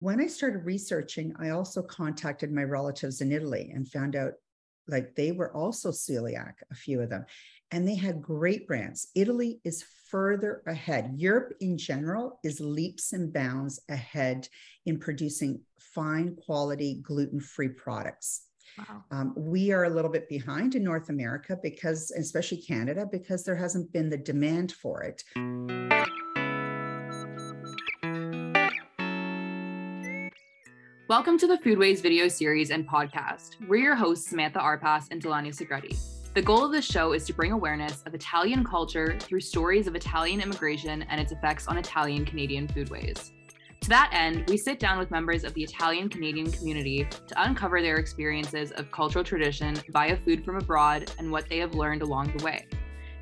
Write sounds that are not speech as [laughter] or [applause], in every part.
when I started researching, I also contacted my relatives in Italy and found out like they were also celiac, a few of them, and they had great brands. Italy is further ahead. Europe in general is leaps and bounds ahead in producing fine quality gluten free products. Wow. Um, we are a little bit behind in North America because, especially Canada, because there hasn't been the demand for it. Welcome to the Foodways video series and podcast. We're your hosts, Samantha Arpas and Delania Segretti. The goal of this show is to bring awareness of Italian culture through stories of Italian immigration and its effects on Italian Canadian foodways. To that end, we sit down with members of the Italian Canadian community to uncover their experiences of cultural tradition via food from abroad and what they have learned along the way.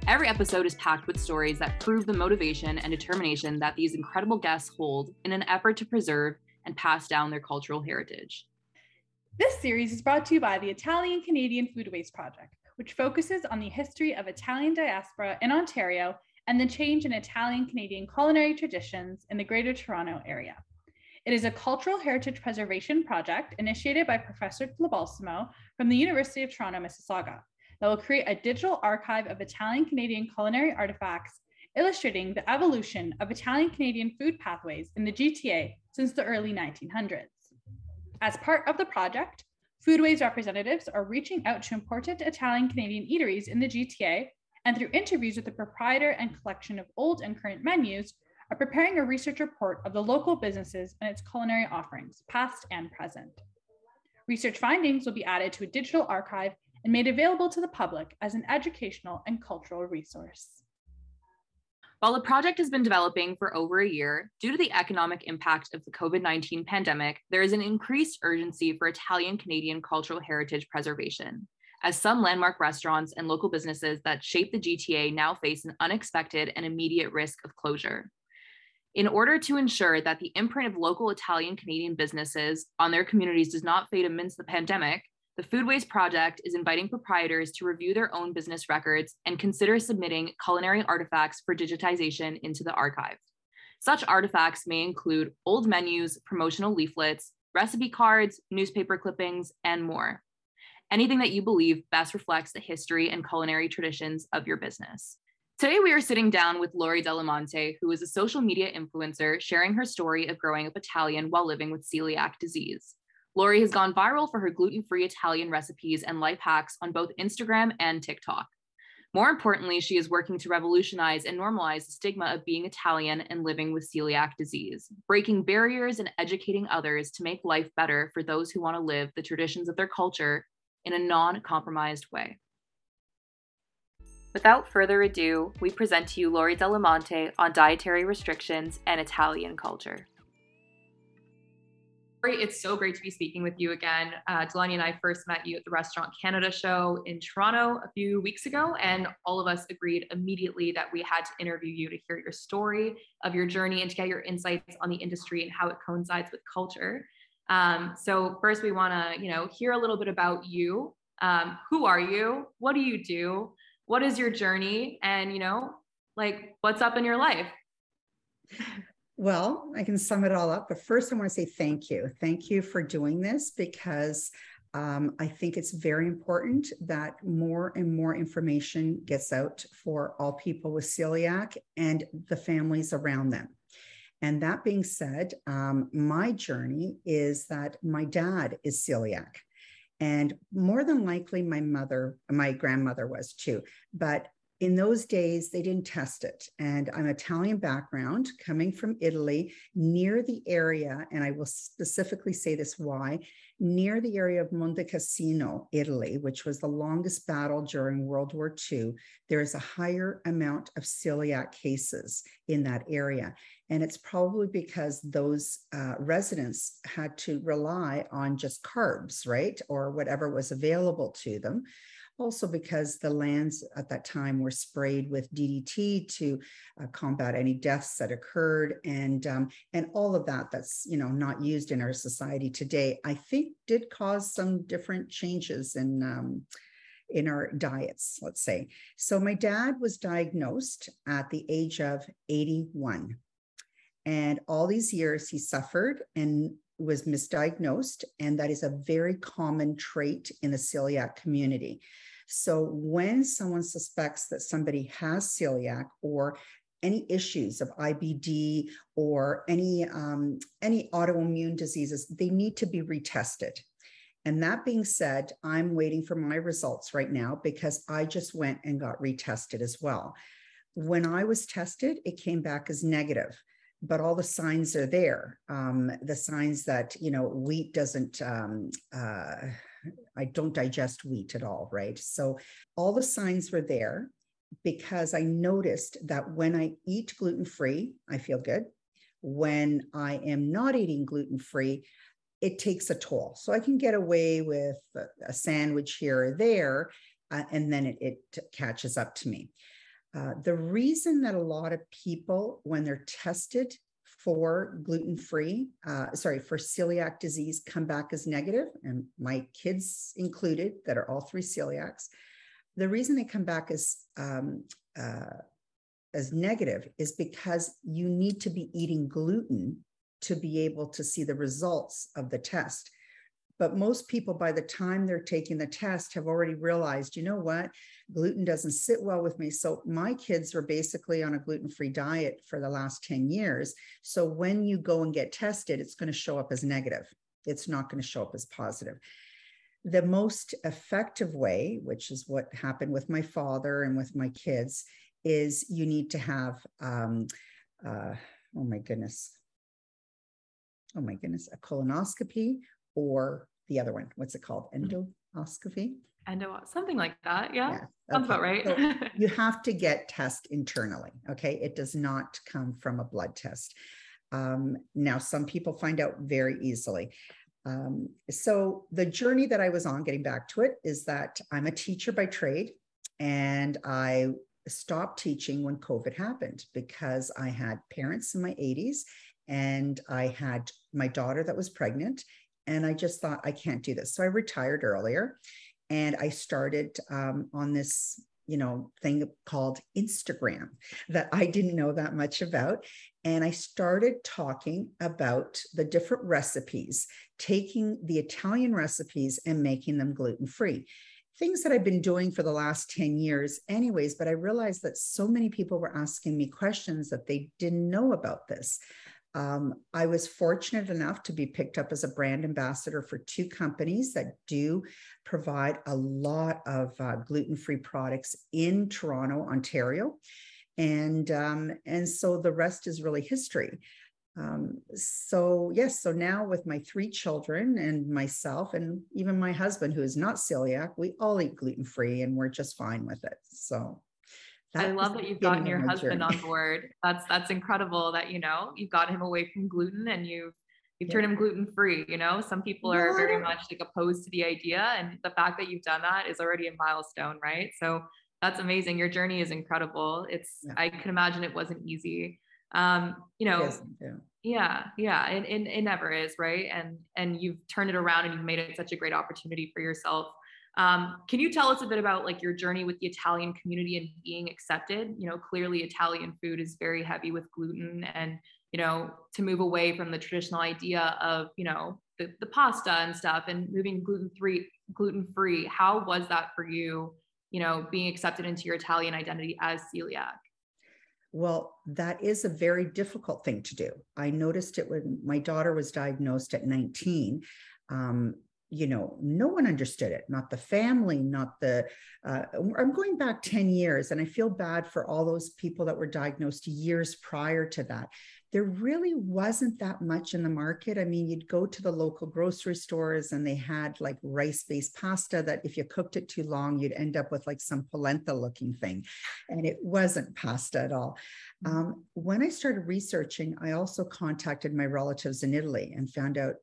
Every episode is packed with stories that prove the motivation and determination that these incredible guests hold in an effort to preserve and pass down their cultural heritage. This series is brought to you by the Italian Canadian Foodways Project, which focuses on the history of Italian diaspora in Ontario and the change in Italian Canadian culinary traditions in the Greater Toronto Area. It is a cultural heritage preservation project initiated by Professor Lobalsamo from the University of Toronto, Mississauga, that will create a digital archive of Italian Canadian culinary artifacts illustrating the evolution of Italian Canadian food pathways in the GTA since the early 1900s. As part of the project, Foodways representatives are reaching out to important Italian Canadian eateries in the GTA and through interviews with the proprietor and collection of old and current menus, are preparing a research report of the local businesses and its culinary offerings, past and present. Research findings will be added to a digital archive and made available to the public as an educational and cultural resource. While the project has been developing for over a year, due to the economic impact of the COVID 19 pandemic, there is an increased urgency for Italian Canadian cultural heritage preservation, as some landmark restaurants and local businesses that shape the GTA now face an unexpected and immediate risk of closure. In order to ensure that the imprint of local Italian Canadian businesses on their communities does not fade amidst the pandemic, the Foodways Project is inviting proprietors to review their own business records and consider submitting culinary artifacts for digitization into the archive. Such artifacts may include old menus, promotional leaflets, recipe cards, newspaper clippings, and more. Anything that you believe best reflects the history and culinary traditions of your business. Today, we are sitting down with Lori Dalimonte, who is a social media influencer sharing her story of growing up Italian while living with celiac disease. Lori has gone viral for her gluten free Italian recipes and life hacks on both Instagram and TikTok. More importantly, she is working to revolutionize and normalize the stigma of being Italian and living with celiac disease, breaking barriers and educating others to make life better for those who want to live the traditions of their culture in a non compromised way. Without further ado, we present to you Lori Dalimonte on dietary restrictions and Italian culture. It's so great to be speaking with you again. Uh, Delania and I first met you at the Restaurant Canada show in Toronto a few weeks ago, and all of us agreed immediately that we had to interview you to hear your story of your journey and to get your insights on the industry and how it coincides with culture. Um, so first, we want to, you know, hear a little bit about you. Um, who are you? What do you do? What is your journey? And you know, like, what's up in your life? [laughs] Well, I can sum it all up, but first I want to say thank you. Thank you for doing this because um, I think it's very important that more and more information gets out for all people with celiac and the families around them. And that being said, um, my journey is that my dad is celiac. And more than likely, my mother, my grandmother was too. But in those days, they didn't test it. And I'm Italian background, coming from Italy, near the area, and I will specifically say this why, near the area of Monte Cassino, Italy, which was the longest battle during World War II. There is a higher amount of celiac cases in that area. And it's probably because those uh, residents had to rely on just carbs, right? Or whatever was available to them also because the lands at that time were sprayed with DDT to uh, combat any deaths that occurred, and um, and all of that that's you know not used in our society today. I think did cause some different changes in. Um, in our diets, let's say. So, my dad was diagnosed at the age of 81. And all these years he suffered and was misdiagnosed, and that is a very common trait in the celiac community. So when someone suspects that somebody has celiac or any issues of IBD or any um, any autoimmune diseases, they need to be retested. And that being said, I'm waiting for my results right now because I just went and got retested as well. When I was tested, it came back as negative, but all the signs are there. Um, the signs that, you know, wheat doesn't, um, uh, I don't digest wheat at all, right? So all the signs were there because I noticed that when I eat gluten free, I feel good. When I am not eating gluten free, it takes a toll. So I can get away with a, sandwich here or there, uh, and then it, it, catches up to me. Uh, the reason that a lot of people, when they're tested for gluten free, uh, sorry, for celiac disease, come back as negative, and my kids included that are all three celiacs, the reason they come back as um, uh, as negative is because you need to be eating gluten to be able to see the results of the test. But most people, by the time they're taking the test, have already realized, you know what, gluten doesn't sit well with me. So my kids are basically on a gluten free diet for the last 10 years. So when you go and get tested, it's going to show up as negative, it's not going to show up as positive. The most effective way, which is what happened with my father and with my kids, is you need to have, um, uh, oh my goodness, oh my goodness, a colonoscopy or the other one. What's it called? Mm-hmm. Endoscopy? Endo, something like that. Yeah. yeah. Sounds about right. so [laughs] you have to get test internally. Okay. It does not come from a blood test. Um, now, some people find out very easily. Um, so the journey that I was on, getting back to it, is that I'm a teacher by trade, and I stopped teaching when COVID happened because I had parents in my 80s and I had my daughter that was pregnant. And I just thought, I can't do this. So I retired earlier and I started um, on this you know thing called instagram that i didn't know that much about and i started talking about the different recipes taking the italian recipes and making them gluten free things that i've been doing for the last 10 years anyways but i realized that so many people were asking me questions that they didn't know about this um, I was fortunate enough to be picked up as a brand ambassador for two companies that do provide a lot of uh, gluten free products in Toronto, Ontario. And, um, and so the rest is really history. Um, so, yes, so now with my three children and myself, and even my husband, who is not celiac, we all eat gluten free and we're just fine with it. So, that I love that you've gotten your husband journey. on board. That's that's incredible that you know you've got him away from gluten and you've you've yeah. turned him gluten free. You know, some people are very much like opposed to the idea, and the fact that you've done that is already a milestone, right? So that's amazing. Your journey is incredible. It's yeah. I can imagine it wasn't easy. Um, you know, yeah. yeah, yeah, it, it, it never is, right? And and you've turned it around and you've made it such a great opportunity for yourself um, can you tell us a bit about like your journey with the Italian community and being accepted? You know, clearly Italian food is very heavy with gluten and, you know, to move away from the traditional idea of, you know, the, the pasta and stuff and moving gluten free, gluten free. How was that for you, you know, being accepted into your Italian identity as celiac? Well, that is a very difficult thing to do. I noticed it when my daughter was diagnosed at 19. Um, you know no one understood it not the family not the uh, i'm going back 10 years and i feel bad for all those people that were diagnosed years prior to that. There really wasn't that much in the market. I mean you'd go to the local grocery stores and they had like rice based pasta that if you cooked it too long you'd end up with like some polenta looking thing and it wasn't pasta at all. Mm. um, when i started researching i also contacted my relatives in italy and found out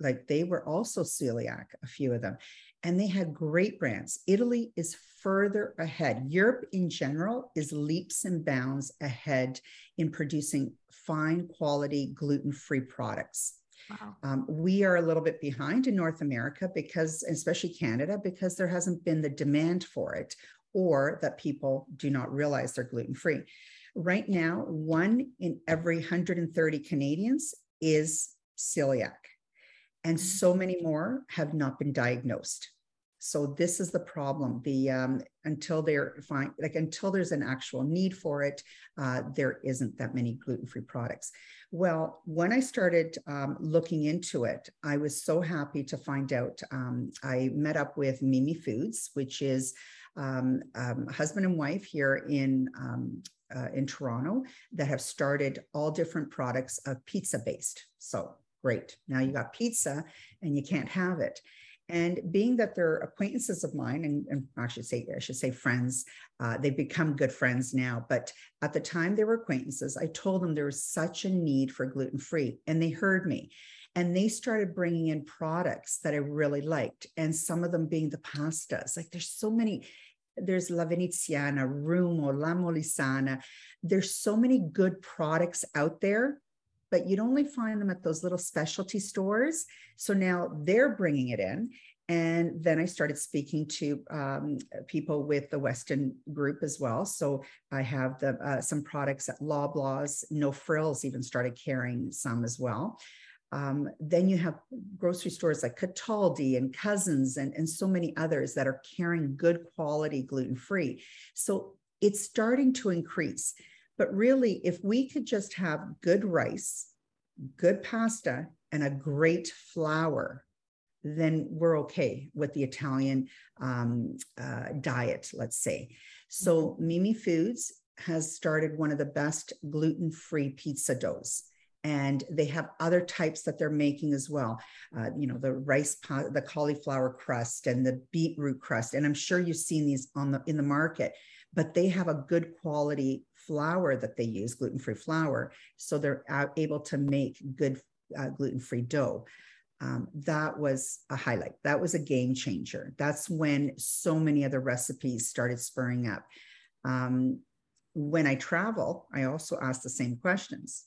like they were also celiac, a few of them, and they had great brands. Italy is further ahead. Europe in general is leaps and bounds ahead in producing fine quality gluten free products. Wow. Um, we are a little bit behind in North America because, especially Canada, because there hasn't been the demand for it or that people do not realize they're gluten free. Right now, one in every 130 Canadians is celiac. And so many more have not been diagnosed. So this is the problem. The um, until they're fine, like until there's an actual need for it, uh, there isn't that many gluten-free products. Well, when I started um, looking into it, I was so happy to find out. Um, I met up with Mimi Foods, which is um, um, husband and wife here in um, uh, in Toronto that have started all different products of pizza based. So great. Now you got pizza and you can't have it. And being that they're acquaintances of mine, and, and I should say, I should say friends, uh, they've become good friends now. But at the time they were acquaintances, I told them there was such a need for gluten free, and they heard me. And they started bringing in products that I really liked, and some of them being the pastas. Like there's so many there's La Veneziana, Rummo, La Molisana. There's so many good products out there, but you'd only find them at those little specialty stores. So now they're bringing it in. And then I started speaking to um, people with the Weston group as well. So I have the, uh, some products at Loblaws, No Frills even started carrying some as well. Um, then you have grocery stores like Cataldi and Cousins and, and so many others that are carrying good quality gluten free. So it's starting to increase. But really, if we could just have good rice, good pasta, and a great flour, then we're okay with the Italian um, uh, diet, let's say. So, mm-hmm. Mimi Foods has started one of the best gluten free pizza doughs and they have other types that they're making as well uh, you know the rice the cauliflower crust and the beetroot crust and i'm sure you've seen these on the in the market but they have a good quality flour that they use gluten-free flour so they're able to make good uh, gluten-free dough. Um, that was a highlight. That was a game changer. That's when so many other recipes started spurring up. Um, when i travel i also ask the same questions.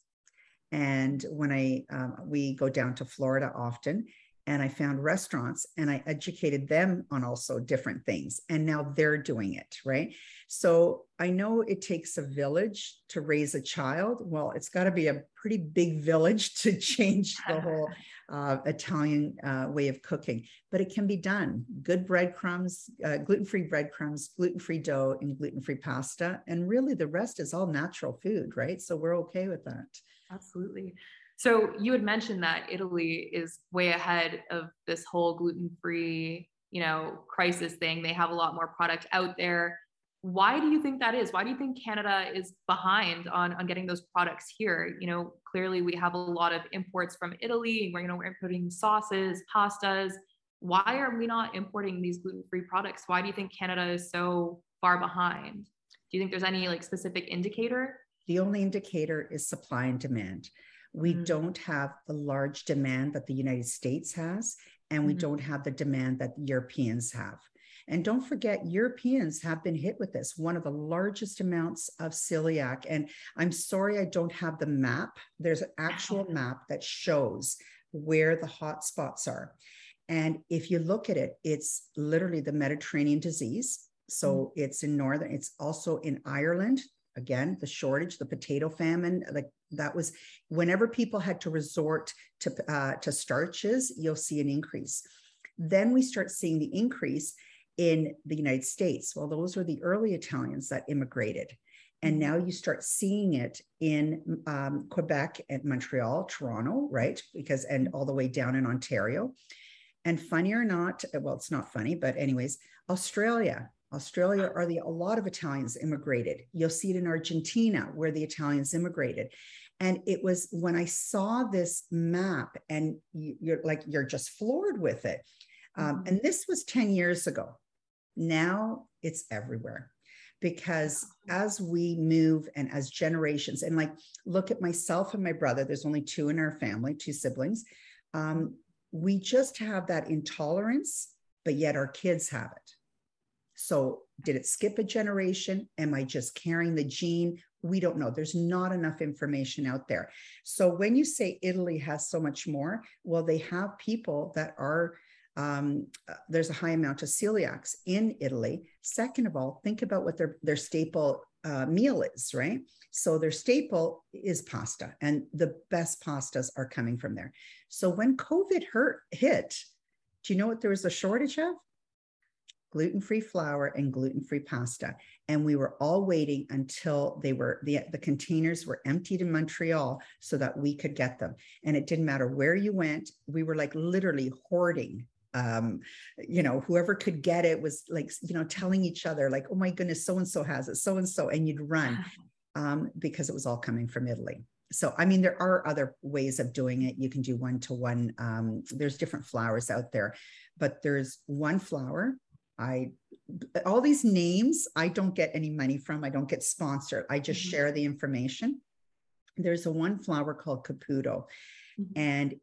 And when I um, we go down to Florida often, and I found restaurants and I educated them on also different things. And now they're doing it, right? So I know it takes a village to raise a child. Well, it's got to be a pretty big village to [laughs] change the whole [laughs] uh, Italian uh, way of cooking, but it can be done. Good breadcrumbs, uh, gluten free breadcrumbs, gluten free dough, and gluten free pasta. And really, the rest is all natural food, right? So we're okay with that. Absolutely. So you had mentioned that Italy is way ahead of this whole gluten-free, you know, crisis thing. They have a lot more product out there. Why do you think that is? Why do you think Canada is behind on, on getting those products here? You know, clearly we have a lot of imports from Italy, where you know we're importing sauces, pastas. Why are we not importing these gluten-free products? Why do you think Canada is so far behind? Do you think there's any like specific indicator? The only indicator is supply and demand. We mm-hmm. don't have the large demand that the United States has, and we mm-hmm. don't have the demand that Europeans have. And don't forget, Europeans have been hit with this, one of the largest amounts of celiac. And I'm sorry I don't have the map. There's an [laughs] actual map that shows where the hot spots are. And if you look at it, it's literally the Mediterranean disease. So mm-hmm. it's in northern, it's also in Ireland, again the shortage the potato famine like that was whenever people had to resort to uh, to starches you'll see an increase. Then we start seeing the increase in the united states. Well those were the early italians that immigrated. And now you start seeing it in um, quebec and montreal toronto right? Because and all the way down in ontario. And funny or not well it's not funny but anyways australia Australia are the a lot of Italians immigrated. You'll see it in Argentina where the Italians immigrated. And it was when I saw this map, and you're like, you're just floored with it. Um, mm-hmm. and this was 10 years ago. Now it's everywhere because as we move and as generations, and like look at myself and my brother, there's only two in our family, two siblings. Um, we just have that intolerance, but yet our kids have it. So, did it skip a generation? Am I just carrying the gene? We don't know. There's not enough information out there. So, when you say Italy has so much more, well, they have people that are, um, uh, there's a high amount of celiacs in Italy. Second of all, think about what their, their staple uh, meal is, right? So their staple is pasta, and the best pastas are coming from there. So when COVID hurt, hit, do you know what there was a shortage of? Gluten free flour and gluten free pasta. And we were all waiting until they were the, the containers were emptied in Montreal so that we could get them. And it didn't matter where you went, we were like literally hoarding um you know whoever could get it was like you know telling each other like oh my goodness so and so has it so and so and you'd run [laughs] um because it was all coming from italy so i mean there are other ways of doing it you can do one to one um there's different flours out there but there's one flour i all these names i don't get any money from i don't get sponsored i just mm-hmm. share the information there's a one flour called caputo mm-hmm. and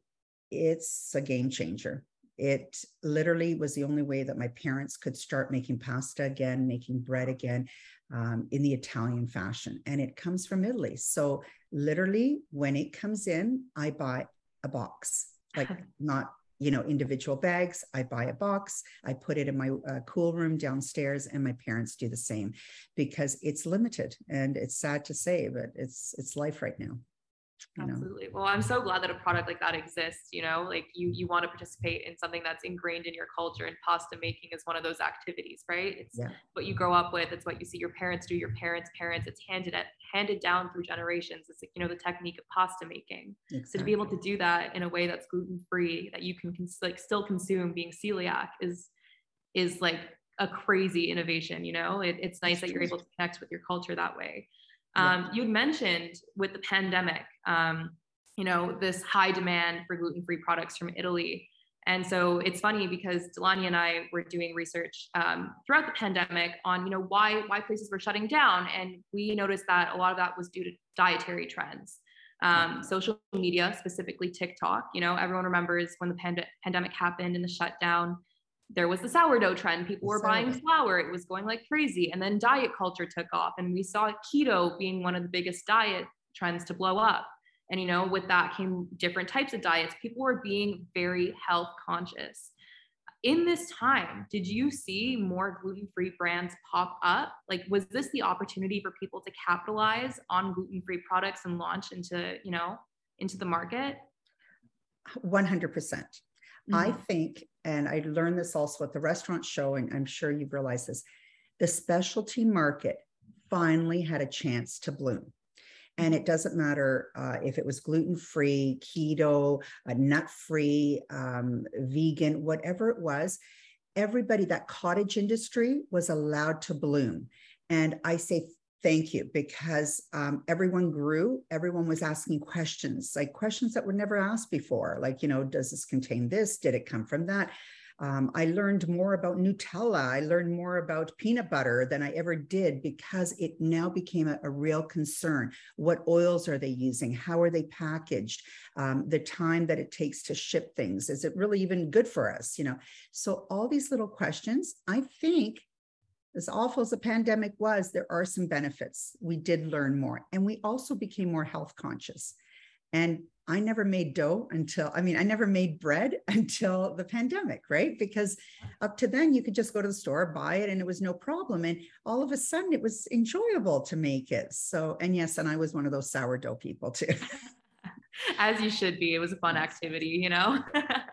it's a game changer it literally was the only way that my parents could start making pasta again, making bread again um, in the Italian fashion. And it comes from Italy. So, literally, when it comes in, I buy a box, like [laughs] not you know individual bags i buy a box i put it in my uh, cool room downstairs and my parents do the same because it's limited and it's sad to say but it's it's life right now Absolutely. Know? Well, I'm so glad that a product like that exists. You know, like you you want to participate in something that's ingrained in your culture, and pasta making is one of those activities, right? It's yeah. what you grow up with. It's what you see your parents do, your parents' parents. It's handed at, handed down through generations. It's like you know the technique of pasta making. Exactly. So to be able to do that in a way that's gluten free, that you can cons- like still consume, being celiac is is like a crazy innovation. You know, it, it's nice that you're able to connect with your culture that way. Um, You'd mentioned with the pandemic, um, you know, this high demand for gluten-free products from Italy. And so it's funny because Delania and I were doing research um, throughout the pandemic on, you know, why why places were shutting down, and we noticed that a lot of that was due to dietary trends. Um, social media, specifically TikTok. You know, everyone remembers when the pand- pandemic happened and the shutdown there was the sourdough trend. People were buying flour. It was going like crazy. And then diet culture took off. And we saw keto being one of the biggest diet trends to blow up. And, you know, with that came different types of diets. People were being very health conscious. In this time, did you see more gluten free brands pop up? Like, was this the opportunity for people to capitalize on gluten free products and launch into, you know, into the market? 100%. percent mm hmm I think and I learned this also at the restaurant show, and I'm sure you've realized this, the specialty market finally had a chance to bloom. And it doesn't matter uh, if it was gluten free, keto, uh, nut free, um, vegan, whatever it was, everybody, that cottage industry was allowed to bloom. And I say thank you because um, everyone grew everyone was asking questions like questions that were never asked before like you know does this contain this? Did it come from that? Um, i learned more about nutella i learned more about peanut butter than i ever did because it now became a, a real concern. What oils are they using? How are they packaged? Um, the time that it takes to ship things is it really even good for us you know? So all these little questions i think as awful as the pandemic was, there are some benefits. We did learn more and we also became more health conscious. And I never made dough until, I mean, I never made bread [laughs] until the pandemic, right? Because up to then you could just go to the store, buy it, and it was no problem. And all of a sudden it was enjoyable to make it. So, and yes, and I was one of those sourdough people too. [laughs] As you should be. It was a fun activity, you know?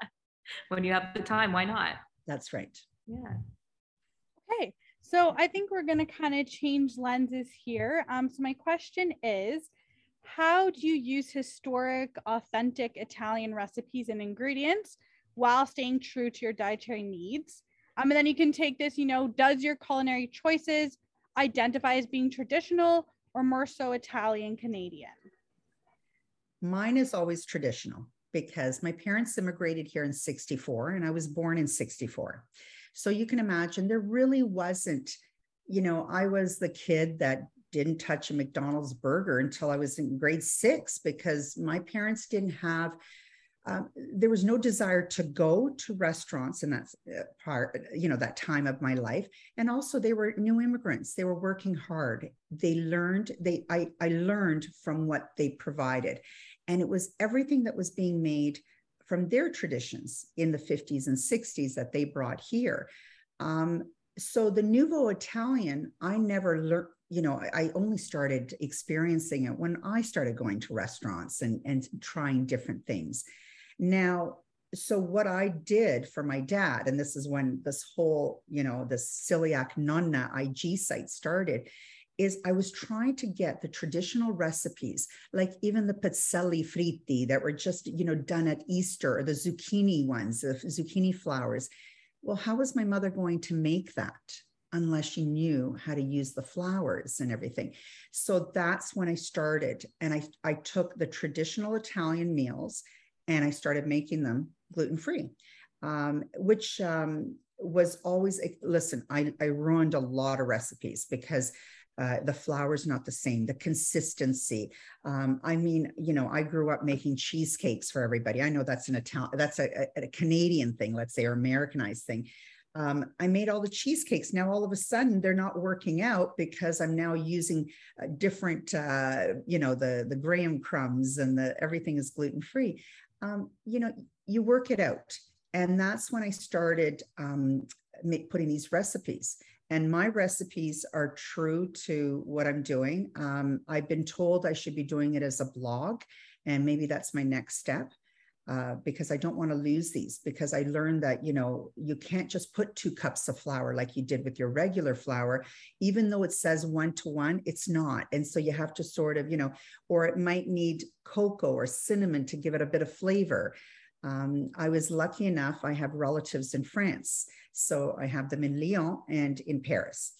[laughs] when you have the time, why not? That's right. Yeah. Okay. So I think we're going to kind of change lenses here. Um, so my question is, how do you use historic, authentic Italian recipes and ingredients while staying true to your dietary needs? Um, and then you can take this, you know, does your culinary choices identify as being traditional or more so Italian Canadian? Mine is always traditional because my parents immigrated here in 64 and I was born in 64. So you can imagine there really wasn't, you know, I was the kid that didn't touch a McDonald's burger until I was in grade six because my parents didn't have. Um, there was no desire to go to restaurants in that uh, part, you know, that time of my life. And also, they were new immigrants. They were working hard. They learned. They I I learned from what they provided, and it was everything that was being made from their traditions in the 50s and 60s that they brought here. Um, so the Nouveau Italian, I never learned, you know, I only started experiencing it when I started going to restaurants and, and trying different things. Now, so what I did for my dad, and this is when this whole, you know, this celiac nonna IG site started, is I was trying to get the traditional recipes, like even the pizzelli fritti that were just, you know, done at Easter, or the zucchini ones, the zucchini flowers. Well, how was my mother going to make that? unless she knew how to use the flowers and everything. So that's when I started. And I, I took the traditional Italian meals and I started making them gluten free, um, which um, was always, listen, I, I ruined a lot of recipes because uh, the flour's not the same, the consistency. Um, I mean, you know, I grew up making cheesecakes for everybody. I know that's an Italian, that's a, a, a Canadian thing, let's say, or Americanized thing. Um, I made all the cheesecakes. Now all of a sudden they're not working out because I'm now using different, uh, you know, the the graham crumbs and the everything is gluten free. Um, you know, you work it out, and that's when I started um, make, putting these recipes. And my recipes are true to what I'm doing. Um, I've been told I should be doing it as a blog, and maybe that's my next step uh, because I don't want to lose these because I learned that, you know, you can't just put two cups of flour like you did with your regular flour, even though it says one to one, it's not. And so you have to sort of, you know, or it might need cocoa or cinnamon to give it a bit of flavor. Um, I was lucky enough, I have relatives in France. So I have them in Lyon and in Paris.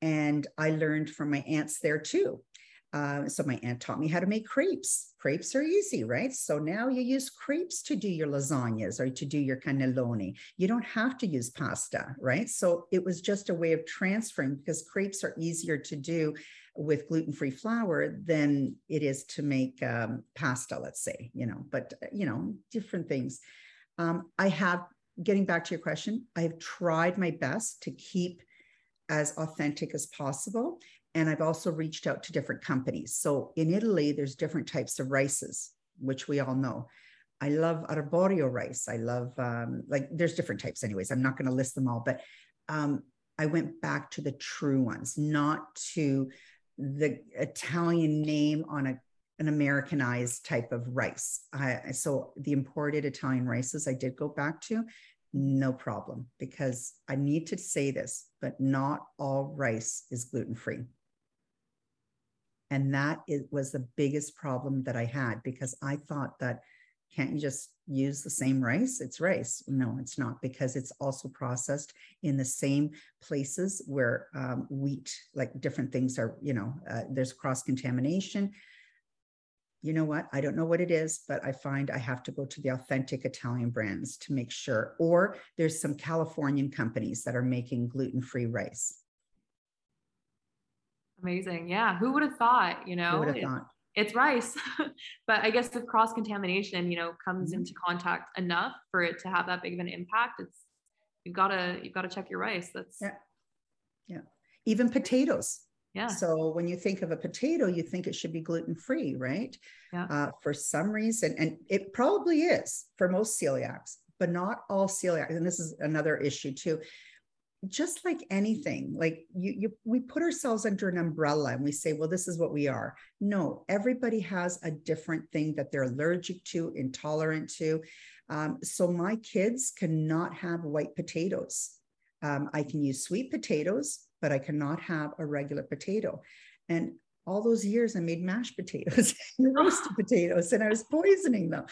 And I learned from my aunts there too. Uh, so my aunt taught me how to make crepes. Crepes are easy, right? So now you use crepes to do your lasagnas or to do your cannelloni. You don't have to use pasta, right? So it was just a way of transferring because crepes are easier to do with gluten-free flour than it is to make um, pasta, let's say, you know, but, uh, you know, different things. Um, I have, getting back to your question, I have tried my best to keep as authentic as possible. And I've also reached out to different companies. So in Italy, there's different types of rices, which we all know. I love arborio rice. I love um, like there's different types, anyways. I'm not going to list them all, but um, I went back to the true ones, not to the Italian name on a an Americanized type of rice. I, so the imported Italian rices I did go back to, no problem, because I need to say this, but not all rice is gluten free. And that is, was the biggest problem that I had because I thought that can't you just use the same rice? It's rice. No, it's not because it's also processed in the same places where um, wheat, like different things are, you know, uh, there's cross contamination. You know what? I don't know what it is, but I find I have to go to the authentic Italian brands to make sure. Or there's some Californian companies that are making gluten free rice. Amazing. Yeah. Who would have thought, you know? Who would have thought? It's rice. [laughs] but I guess the cross contamination, you know, comes mm-hmm. into contact enough for it to have that big of an impact. It's you've got to you've got to check your rice. That's yeah. Yeah. Even potatoes. Yeah. So when you think of a potato, you think it should be gluten free, right? Yeah. Uh, for some reason, and it probably is for most celiacs, but not all celiacs. And this is another issue too just like anything like you, you we put ourselves under an umbrella and we say well this is what we are. No everybody has a different thing that they're allergic to intolerant to. Um, so my kids cannot have white potatoes. Um, i can use sweet potatoes but i cannot have a regular potato. And all those years I made mashed potatoes [laughs] and roasted potatoes, and I was poisoning them.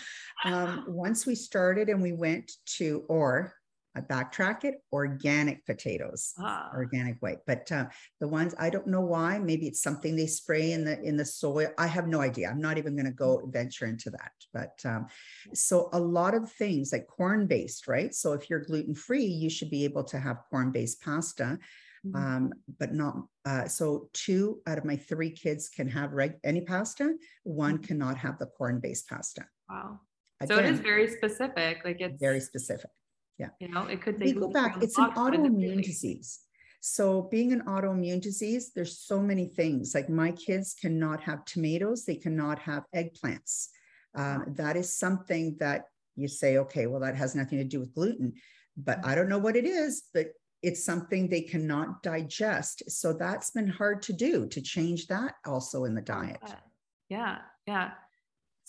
Um, once we started and we went to, or I backtrack it organic potatoes, ah. organic white. But uh, the ones I don't know why. Maybe it's something they spray in the in the soil. I have no idea. I'm not even going to go mm. venture into that. But um, so a lot of things like corn based, right? So if you're gluten free, you should be able to have corn based pasta. Mm-hmm. Um, but not uh, so two out of my three kids can have reg- any pasta one mm-hmm. cannot have the corn based pasta wow Again, so it is very specific like it's very specific yeah. You know, it could we go back, it's an autoimmune disease. So being an autoimmune disease, there's so many things. Like my kids cannot have tomatoes, they cannot have eggplants. Um, that is something that you say, okay, well, that has nothing to do with gluten, but I don't know what it is, but it's something they cannot digest. So that's been hard to do to change that also in the diet. Yeah, yeah.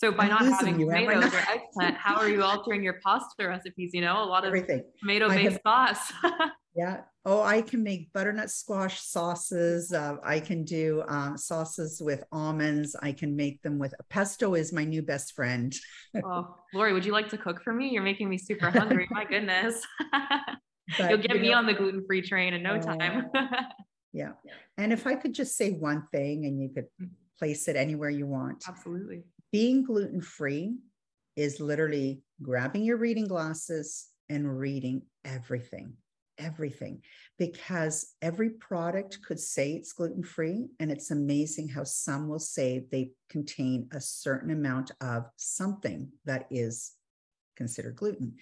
So by I'm not having tomatoes or eggplant, how are you altering your pasta recipes? You know, a lot of Everything. tomato-based sauce. [laughs] yeah. Oh, I can make butternut squash sauces. Uh, I can do um, sauces with almonds. I can make them with pesto. Is my new best friend. [laughs] oh, Lori, would you like to cook for me? You're making me super hungry. my goodness. [laughs] But, You'll get you me know, on the gluten free train in no uh, time. yeah. And if I could just say one thing and you could mm. Place it anywhere you want. Absolutely. Being gluten free is literally grabbing your reading glasses and reading everything, everything, because every product could say it's gluten free. And it's amazing how some will say they contain a certain amount of something that is considered gluten.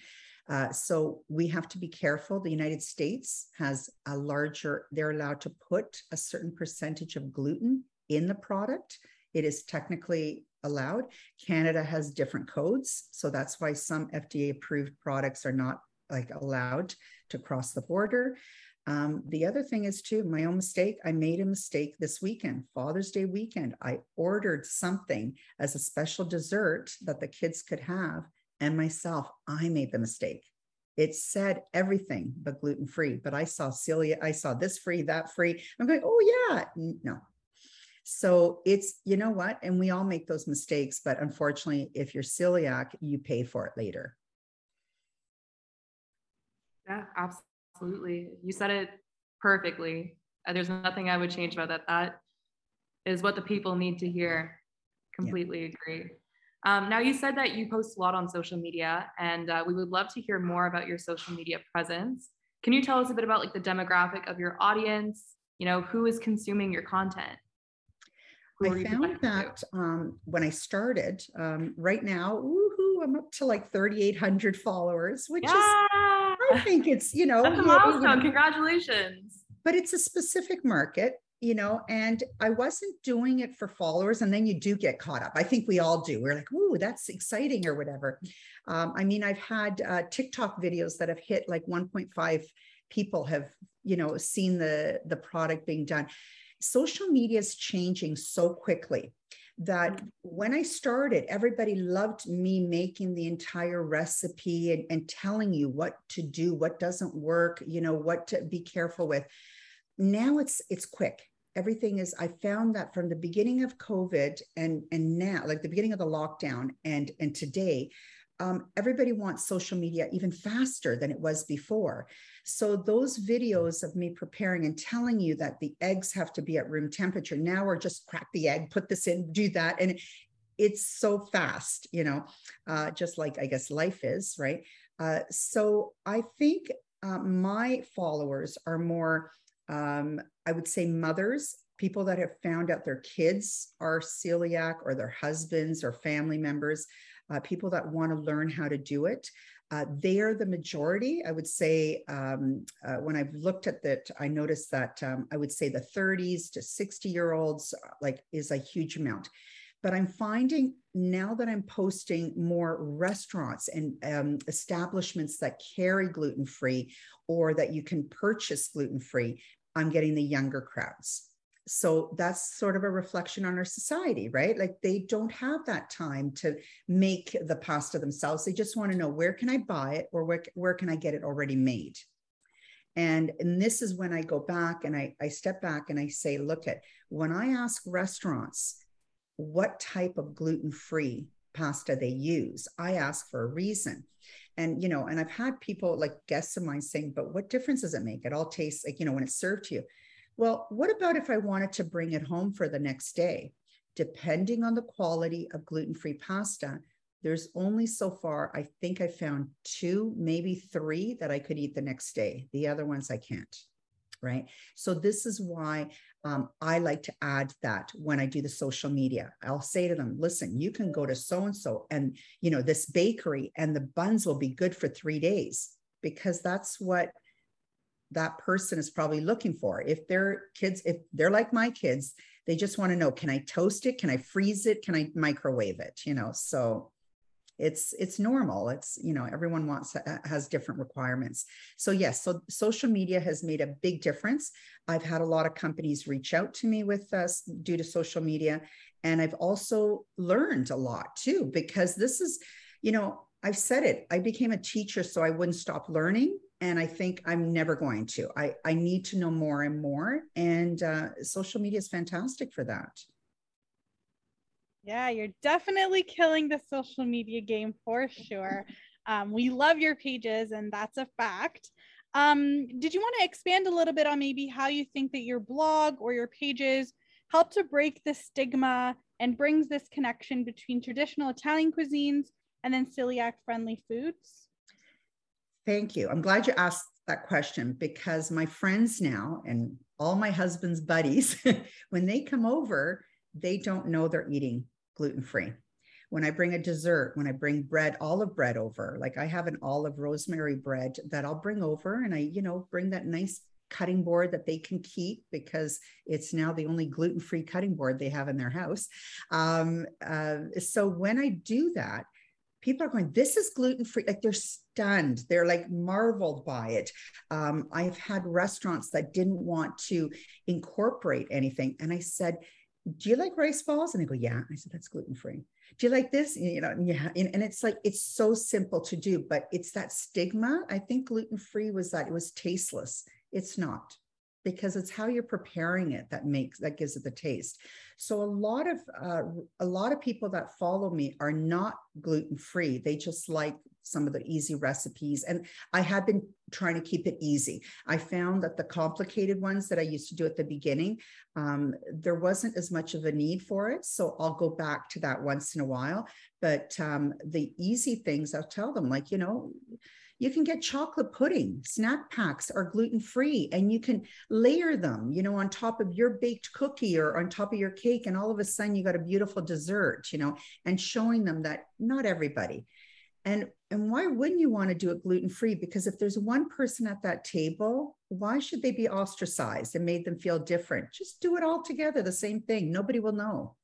Uh, so we have to be careful. The United States has a larger, they're allowed to put a certain percentage of gluten in the product. It is technically allowed. Canada has different codes. So that's why some FDA approved products are not like allowed to cross the border. Um, the other thing is too, my own mistake. I made a mistake this weekend, Father's Day weekend. I ordered something as a special dessert that the kids could have and myself, I made the mistake. It said everything but gluten free, but I saw Celia, I saw this free, that free. I'm going, oh, yeah, no. So it's, you know what? And we all make those mistakes, but unfortunately, if you're celiac, you pay for it later. Yeah, absolutely. You said it perfectly. Uh, there's nothing I would change about that. That is what the people need to hear. Completely yeah. agree. Um, now, you said that you post a lot on social media, and uh, we would love to hear more about your social media presence. Can you tell us a bit about like the demographic of your audience? You know, who is consuming your content? I found that um, when I started, um, right now, woohoo, I'm up to like 3,800 followers, which yeah. is, I think it's, you know, that's a milestone. Congratulations. But it's a specific market you know, and I wasn't doing it for followers. And then you do get caught up. I think we all do. We're like, ooh, that's exciting or whatever. Um, I mean, I've had uh, TikTok videos that have hit like 1.5 people have, you know, seen the the product being done. Social media is changing so quickly that mm-hmm. when I started, everybody loved me making the entire recipe and, and telling you what to do, what doesn't work, you know, what to be careful with. Now it's it's quick. Everything is i found that from the beginning of covid and and now like the beginning of the lockdown and and today um, everybody wants social media even faster than it was before. So those videos of me preparing and telling you that the eggs have to be at room temperature now or just crack the egg put this in do that and it's so fast you know uh, just like i guess life is right? Uh, so i think uh, my followers are more um, I would say mothers, people that have found out their kids are celiac or their husbands or family members, uh, people that want to learn how to do it. Uh, they are the majority. I would say um, uh, when I've looked at that, I noticed that um, I would say the 30s to 60 year olds uh, like is a huge amount. But I'm finding now that I'm posting more restaurants and um, establishments that carry gluten free or that you can purchase gluten free, I'm getting the younger crowds. So that's sort of a reflection on our society, right? Like they don't have that time to make the pasta themselves. They just want to know where can I buy it or where, where can I get it already made? And, and this is when I go back and I, I step back and I say, look at when I ask restaurants what type of gluten-free pasta they use, I ask for a reason and you know and i've had people like guests of mine saying but what difference does it make it all tastes like you know when it's served to you well what about if i wanted to bring it home for the next day depending on the quality of gluten-free pasta there's only so far i think i found two maybe three that i could eat the next day the other ones i can't right? So this is why um, I like to add that when I do the social media. I'll say to them, listen, you can go to so and so and you know this bakery and the buns will be good for three days because that's what that person is probably looking for. If their kids, if they're like my kids, they just want to know, can I toast it? Can I freeze it? Can I microwave it? You know, so it's it's normal it's you know everyone wants has different requirements so yes so social media has made a big difference i've had a lot of companies reach out to me with us due to social media and i've also learned a lot too because this is you know i've said it i became a teacher so i wouldn't stop learning and i think i'm never going to i i need to know more and more and uh, social media is fantastic for that yeah, you're definitely killing the social media game for sure. Um, we love your pages, and that's a fact. Um, did you want to expand a little bit on maybe how you think that your blog or your pages help to break the stigma and brings this connection between traditional Italian cuisines and then celiac friendly foods? Thank you. I'm glad you asked that question because my friends now and all my husband's buddies, [laughs] when they come over, they don't know they're eating gluten free. When I bring a dessert, when I bring bread, olive bread over, like I have an olive rosemary bread that I'll bring over and I, you know, bring that nice cutting board that they can keep because it's now the only gluten free cutting board they have in their house. Um, uh, so when I do that, people are going, This is gluten free. Like they're stunned. They're like marveled by it. Um, I've had restaurants that didn't want to incorporate anything. And I said, do you like rice balls? And they go, yeah. I said, that's gluten free. Do you like this? You know, yeah. And, and it's like, it's so simple to do, but it's that stigma. I think gluten free was that it was tasteless. It's not because it's how you're preparing it that makes that gives it the taste so a lot of uh, a lot of people that follow me are not gluten free they just like some of the easy recipes. And I have been trying to keep it easy. I found that the complicated ones that I used to do at the beginning, um, there wasn't as much of a need for it. So I'll go back to that once in a while. But um, the easy things, I'll tell them, like, you know, you can get chocolate pudding snack packs are gluten free and you can layer them you know on top of your baked cookie or on top of your cake and all of a sudden you got a beautiful dessert you know and showing them that not everybody. And and why wouldn't you want to do it gluten free because if there's one person at that table why should they be ostracized and made them feel different? Just do it all together the same thing. Nobody will know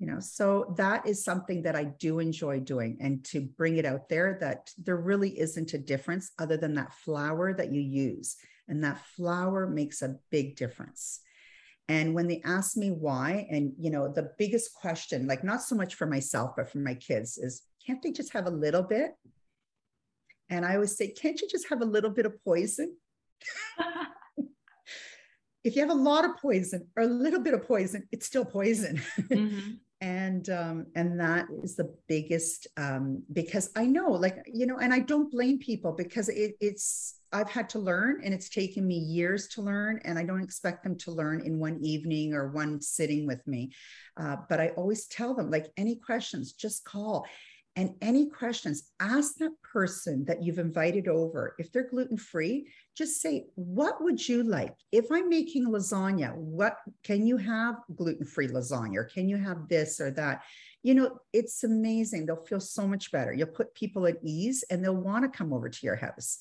you know so that is something that i do enjoy doing and to bring it out there that there really isn't a difference other than that flour that you use and that flour makes a big difference and when they ask me why and you know the biggest question like not so much for myself but for my kids is can't they just have a little bit? And I always say, can't you just have a little bit of poison? [laughs] if you have a lot of poison or a little bit of poison, it's still poison. [laughs] Mm-hmm. And um, and that is the biggest um, because I know, like you know, and I don't blame people because it, it's I've had to learn, and it's taken me years to learn, and I don't expect them to learn in one evening or one sitting with me. Uh, but I always tell them, like any questions, just call and any questions, ask that person that you've invited over. If they're gluten free, just say, What would you like? If I'm making lasagna, what can you have gluten free lasagna? Or can you have this or that? You know, it's amazing. They'll feel so much better. You'll put people at ease and they'll want to come over to your house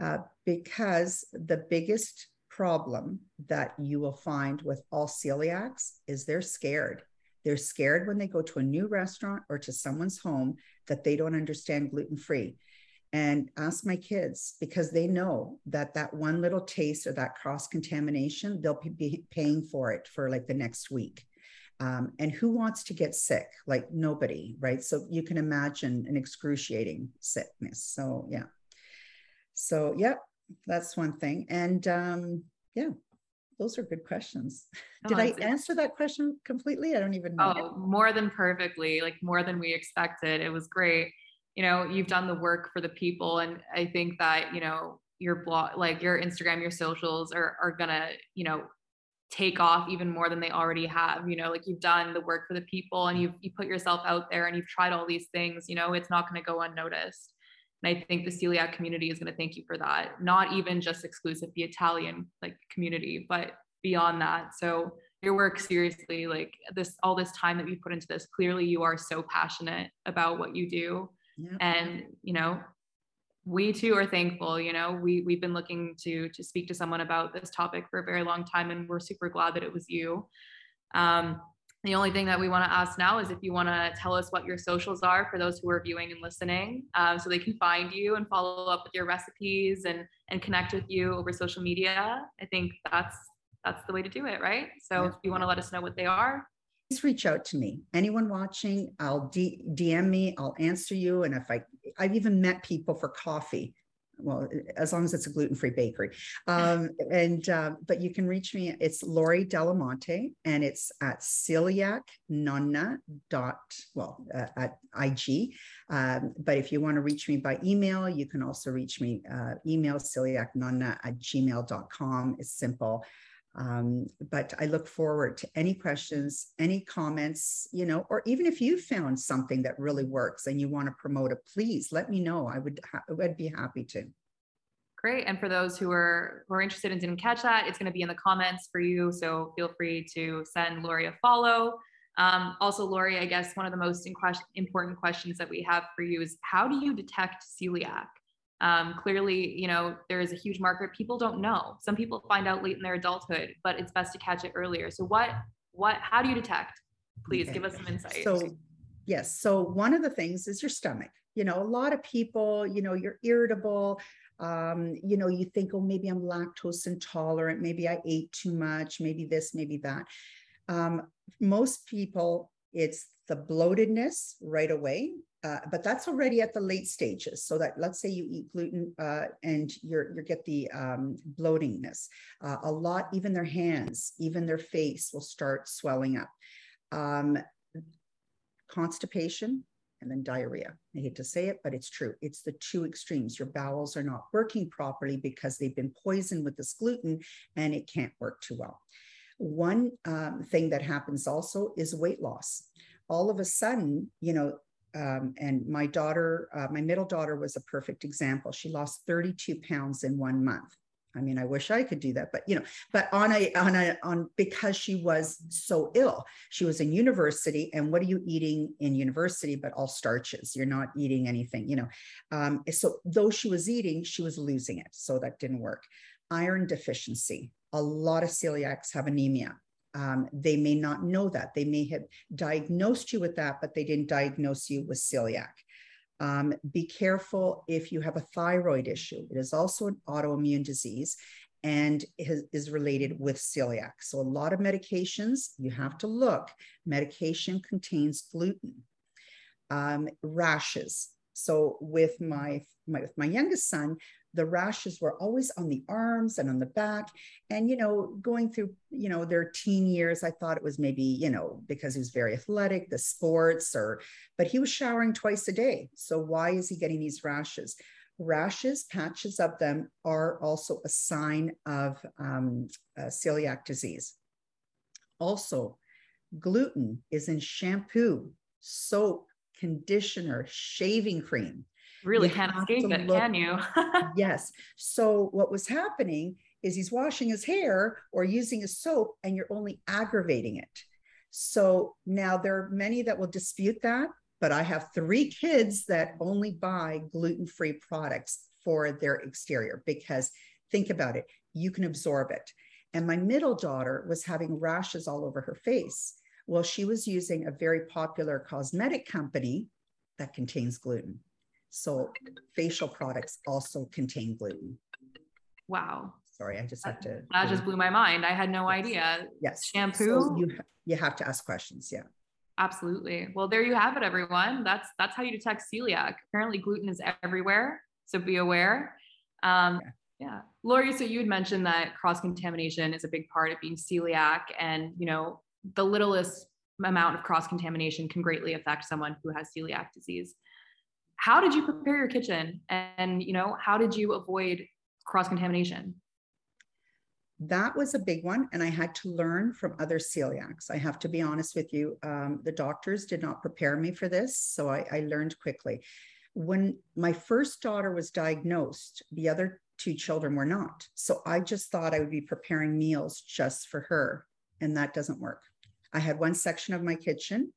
uh, because the biggest problem that you will find with all celiacs is they're scared they're scared when they go to a new restaurant or to someone's home that they don't understand gluten free. And ask my kids because they know that that one little taste or that cross contamination, they'll be paying for it for like the next week. Um, and who wants to get sick? Like nobody, right? So you can imagine an excruciating sickness. So, yeah. So, yep, that's one thing. And um, yeah, those are good questions. Oh, Did I answer that question completely? I don't even know. Oh, more than perfectly, like more than we expected. It was great. You know, you've done the work for the people. And I think that, you know, your blog, like your Instagram, your socials are, are gonna, you know, take off even more than they already have. You know, like you've done the work for the people and you've you put yourself out there and you've tried all these things, you know, it's not gonna go unnoticed. And I think the celiac community is going to thank you for that. Not even just exclusive the Italian like community, but beyond that. So your work seriously, like this all this time that you put into this, clearly you are so passionate about what you do. And you know, we too are thankful. You know, we we've been looking to to speak to someone about this topic for a very long time, and we're super glad that it was you. Um, The only thing that we want to ask now is if you want to tell us what your socials are for those who are viewing and listening, um, so they can find you and follow up with your recipes and and connect with you over social media. I think that's that's the way to do it, right? So if you want to let us know what they are, please reach out to me. Anyone watching, I'll D- DM me. I'll answer you. And if I, I've even met people for coffee well, as long as it's a gluten-free bakery. Um, and uh, but you can reach me. It's Lori Dalimonte, and it's at celiac nonna dot well uh, at IG. Um, but if you want to reach me by email, you can also reach me uh, email celiacnonna at gmail.com. It's simple. Um, but I look forward to any questions, any comments, you know, or even if you found something that really works and you want to promote it, please let me know. I would, ha- I would be happy to. Great. And for those who are who are interested and didn't catch that, it's going to be in the comments for you. So feel free to send Lori a follow. Um, also, Lori, I guess one of the most important questions that we have for you is how do you detect celiac? Um, clearly, you know, there is a huge market. People don't know. Some people find out late in their adulthood, but it's best to catch it earlier. So what, what, how do you detect? Please okay. give us some insight. So, yes. So one of the things is your stomach. You know, a lot of people, you know, you're irritable. Um, you know, you think, oh, maybe I'm lactose intolerant. Maybe I ate too much. Maybe this, maybe that. Um, most people, it's the bloatedness right away uh, but that's already at the late stages. So that let's say you eat gluten uh, and you're you get the um, bloatingness. Uh, a lot, even their hands, even their face will start swelling up. Um, constipation and then diarrhea. I hate to say it, but it's true. It's the two extremes. Your bowels are not working properly because they've been poisoned with this gluten and it can't work too well. One um, thing that happens also is weight loss all of a sudden, you know, um, and my daughter, uh, my middle daughter was a perfect example. She lost 32 pounds in one month. I mean, I wish I could do that, but you know, but on a on a on because she was so ill. She was in university, and what are you eating in university? But all starches. You're not eating anything, you know. Um, so though she was eating, she was losing it. So that didn't work. Iron deficiency. A lot of celiacs have anemia. Um, they may not know that. They may have diagnosed you with that, but they didn't diagnose you with celiac. Um, be careful if you have a thyroid issue. It is also an autoimmune disease and is, is related with celiac. So, a lot of medications, you have to look. Medication contains gluten. Um, rashes. So, with my, my with my youngest son, the rashes were always on the arms and on the back. And you know going through you know their teen years i thought it was maybe you know because he was very athletic the sports or but he was showering twice a day. So why is he getting these rashes? Rashes patches of them are also a sign of um, uh, celiac disease. Also gluten is in shampoo soap conditioner shaving cream really you can't escape it, look, can you? [laughs] yes. So what was happening is he's washing his hair or using a soap and you're only aggravating it. So now there are many that will dispute that, but I have three kids that only buy gluten-free products for their exterior because think about it, you can absorb it. And my middle daughter was having rashes all over her face. Well, she was using a very popular cosmetic company that contains gluten. So facial products also contain gluten. Wow. Sorry, I just have to. That just blew my mind. I had no yes. idea. Yes. Shampoo. So you you have to ask questions. Yeah. Absolutely. Well, there you have it, everyone. That's that's how you detect celiac. Apparently, gluten is everywhere, so be aware. Um, yeah. yeah, Lori. So you had mentioned that cross contamination is a big part of being celiac, and you know the littlest amount of cross contamination can greatly affect someone who has celiac disease how did you prepare your kitchen? And you know how did you avoid cross contamination that was a big one and i had to learn from other celiacs. I have to be honest with you um, the doctors did not prepare me for this so I, I learned quickly. When my first daughter was diagnosed the other two children were not. So i just thought i would be preparing meals just for her and that doesn't work. I had one section of my kitchen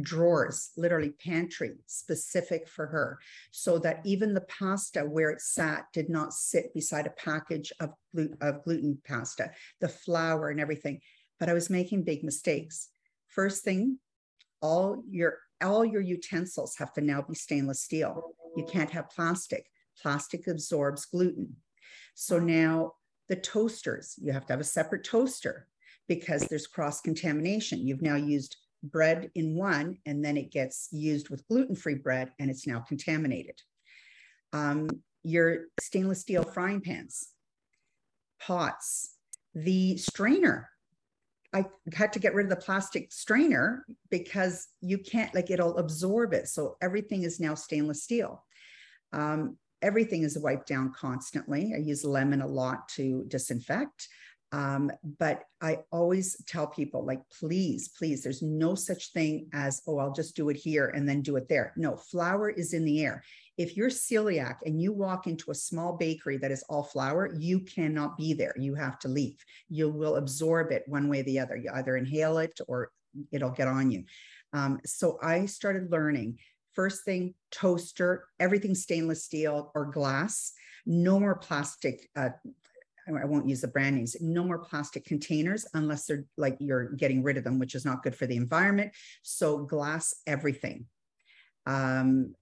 drawers, literally pantry specific for her, so that even the pasta where it sat did not sit beside a package of, of gluten pasta, the flour and everything. But I was making big mistakes. first thing, all your all your utensils have to now be stainless steel. You can't have plastic. Plastic absorbs gluten. So now the toasters, you have to have a separate toaster because there's cross contamination. You've now used bread in one, and then it gets used with gluten free bread and it's now contaminated. Um, your stainless steel frying pans, pots, the strainer. I had to get rid of the plastic strainer because you can't, like, it'll absorb it. So everything is now stainless steel. Um, everything is wiped down constantly. I use lemon a lot to disinfect. Um, but I always tell people, like, please, please, there's no such thing as, oh, I'll just do it here and then do it there. No, flour is in the air. If you're celiac and you walk into a small bakery that is all flour, you cannot be there. You have to leave. You will absorb it one way or the other. You either inhale it or it'll get on you. Um, so I started learning first thing toaster everything stainless steel or glass no more plastic uh, I won't use the brand names, no more plastic containers unless they're like you're getting rid of them, which is not good for the environment. So glass everything. Um,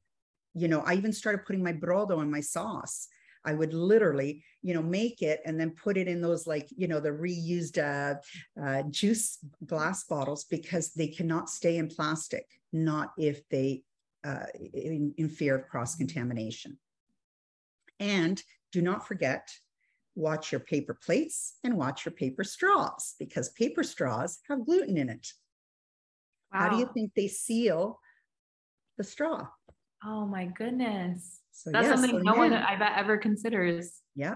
you know, I even started putting my brodo in my sauce. I would literally, you know, make it and then put it in those like, you know, the reused uh, uh, juice glass bottles because they cannot stay in plastic, not if they, uh, in, in fear of cross contamination. And do not forget watch your paper plates and watch your paper straws because paper straws have gluten in it. Wow. How do you think they seal the straw? Oh my goodness. So That's something so no one I bet ever considers. Yeah.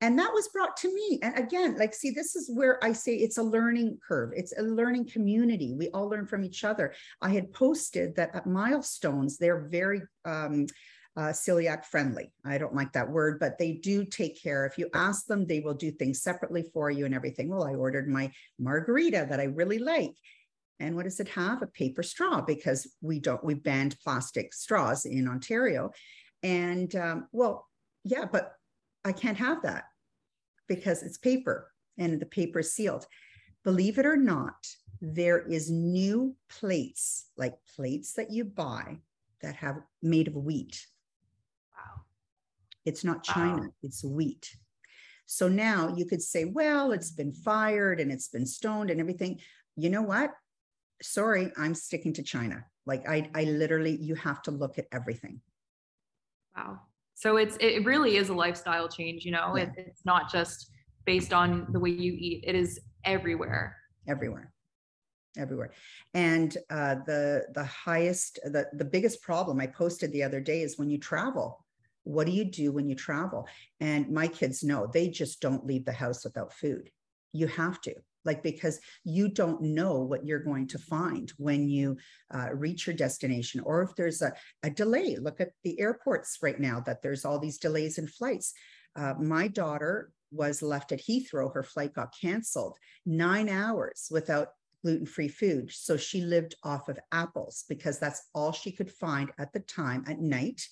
And that was brought to me. And again, like, see, this is where I say it's a learning curve. It's a learning community. We all learn from each other. I had posted that at milestones, they're very um, uh, celiac friendly. I don't like that word, but they do take care. If you ask them, they will do things separately for you and everything. Well, I ordered my margarita that I really like. And what does it have? A paper straw because we don't, we banned plastic straws in Ontario. And um, well, yeah, but I can't have that because it's paper and the paper is sealed. Believe it or not, there is new plates, like plates that you buy that have made of wheat it's not China, wow. it's wheat. So now you could say, well, it's been fired and it's been stoned and everything. You know what? Sorry, I'm sticking to China. Like I, I literally, you have to look at everything. Wow. So it's it really is a lifestyle change. You know, yeah. it, it's not just based on the way you eat. It is everywhere. Everywhere everywhere and uh, the the highest the the biggest problem i posted the other day is when you travel what do you do when you travel? And my kids know they just don't leave the house without food. You have to, like, because you don't know what you're going to find when you uh, reach your destination or if there's a, a delay. Look at the airports right now that there's all these delays in flights. Uh, my daughter was left at Heathrow, her flight got canceled nine hours without gluten free food. So she lived off of apples because that's all she could find at the time at night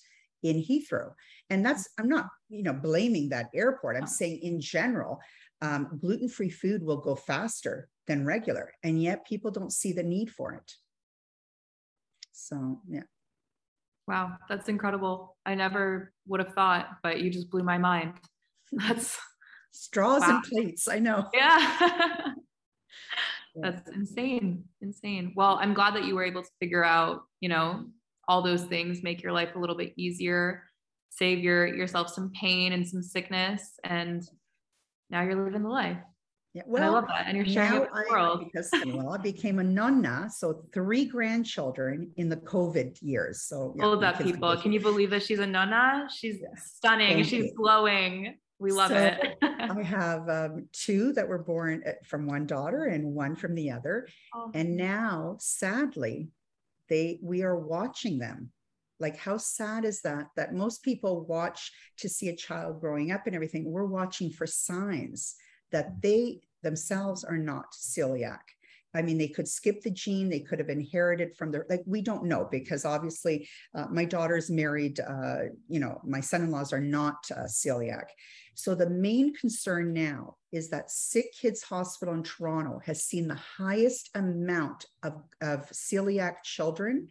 in Heathrow. And that's, I'm not, you know, blaming that airport. I'm saying in general, um, gluten free food will go faster than regular. And yet people don't see the need for it. So, yeah. Wow, that's incredible. I never would have thought, but you just blew my mind. [laughs] That's straws wow. and plates. I know. [laughs] Yeah. that's insane. Insane. Well, I'm glad that you were able to figure out, you know, all those things make your life a little bit easier save your yourself some pain and some sickness and now you're living the life yeah, well, and I love that. And you're sharing it with the world. Because well, I became a nonna, so three grandchildren in the COVID years. So yeah, all of that people. Can you believe that she's a nonna? She's stunning. Thank she's you. glowing. We love so it. I have um, two that were born uh, from one daughter and one from the other. [laughs] Oh. And now, sadly, they we are watching them. Like how sad is that that most people watch to see a child growing up and everything. We're watching for signs that they themselves are not celiac I mean, they could skip the gene, they could have inherited from their, like, we don't know because obviously uh, my daughter's married, uh, you know, my son in laws are not uh, celiac. So the main concern now is that Sick Kids Hospital in Toronto has seen the highest amount of, of celiac children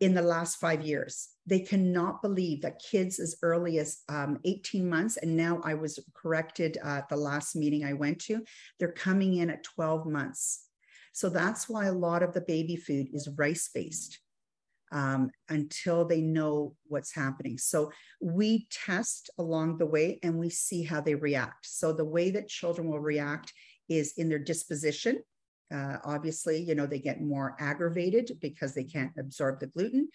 in the last five years. They cannot believe that kids as early as um, 18 months, and now I was corrected uh, at the last meeting I went to, they're coming in at 12 months. So that's why a lot of the baby food is rice based um, until they know what's happening. So we test along the way and we see how they react. So the way that children will react is in their disposition. Uh, obviously, you know, they get more aggravated because they can't absorb the gluten.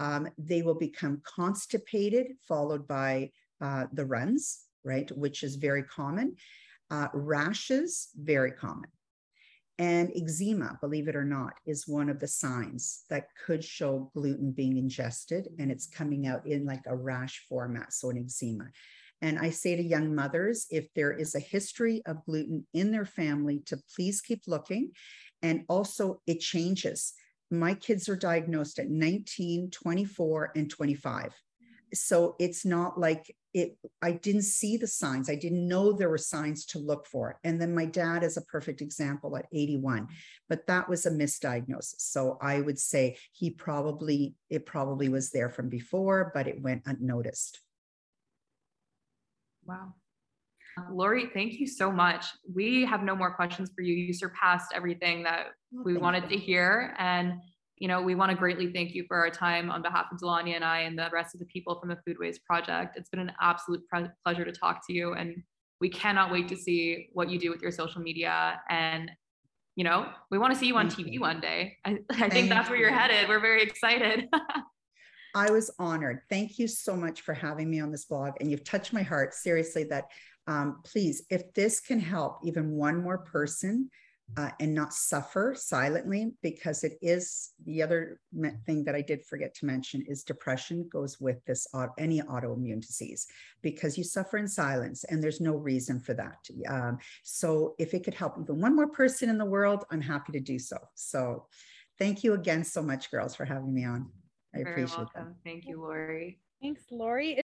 Um, they will become constipated, followed by uh, the runs, right, which is very common. Uh, rashes, very common. And eczema, believe it or not, is one of the signs that could show gluten being ingested and it's coming out in like a rash format, so an eczema. And I say to young mothers, if there is a history of gluten in their family, to please keep looking. And also, it changes. My kids are diagnosed at 19, 24, and 25 so it's not like it i didn't see the signs i didn't know there were signs to look for and then my dad is a perfect example at 81 but that was a misdiagnosis so i would say he probably it probably was there from before but it went unnoticed wow Lori, thank you so much. We have no more questions for you. You surpassed everything that we wanted you. to hear. And you know, we want to greatly thank you for our time on behalf of Delania and I and the rest of the people from the Foodways Project. It's been an absolute pre- pleasure to talk to you, and we cannot wait to see what you do with your social media. And you know, we want to see you on thank TV you. one day. I, I think that's where you're headed. We're very excited. [laughs] I was honored. Thank you so much for having me on this blog, and you've touched my heart seriously. That um, please, if this can help even one more person uh, and not suffer silently because it is the other thing that I did forget to mention is depression goes with this any autoimmune disease because you suffer in silence and there's no reason for that. Um, so if it could help even one more person in the world, I'm happy to do so. So thank you again so much, girls, for having me on. I Very appreciate welcome. That. Thank you, Lori. Thanks, Lori.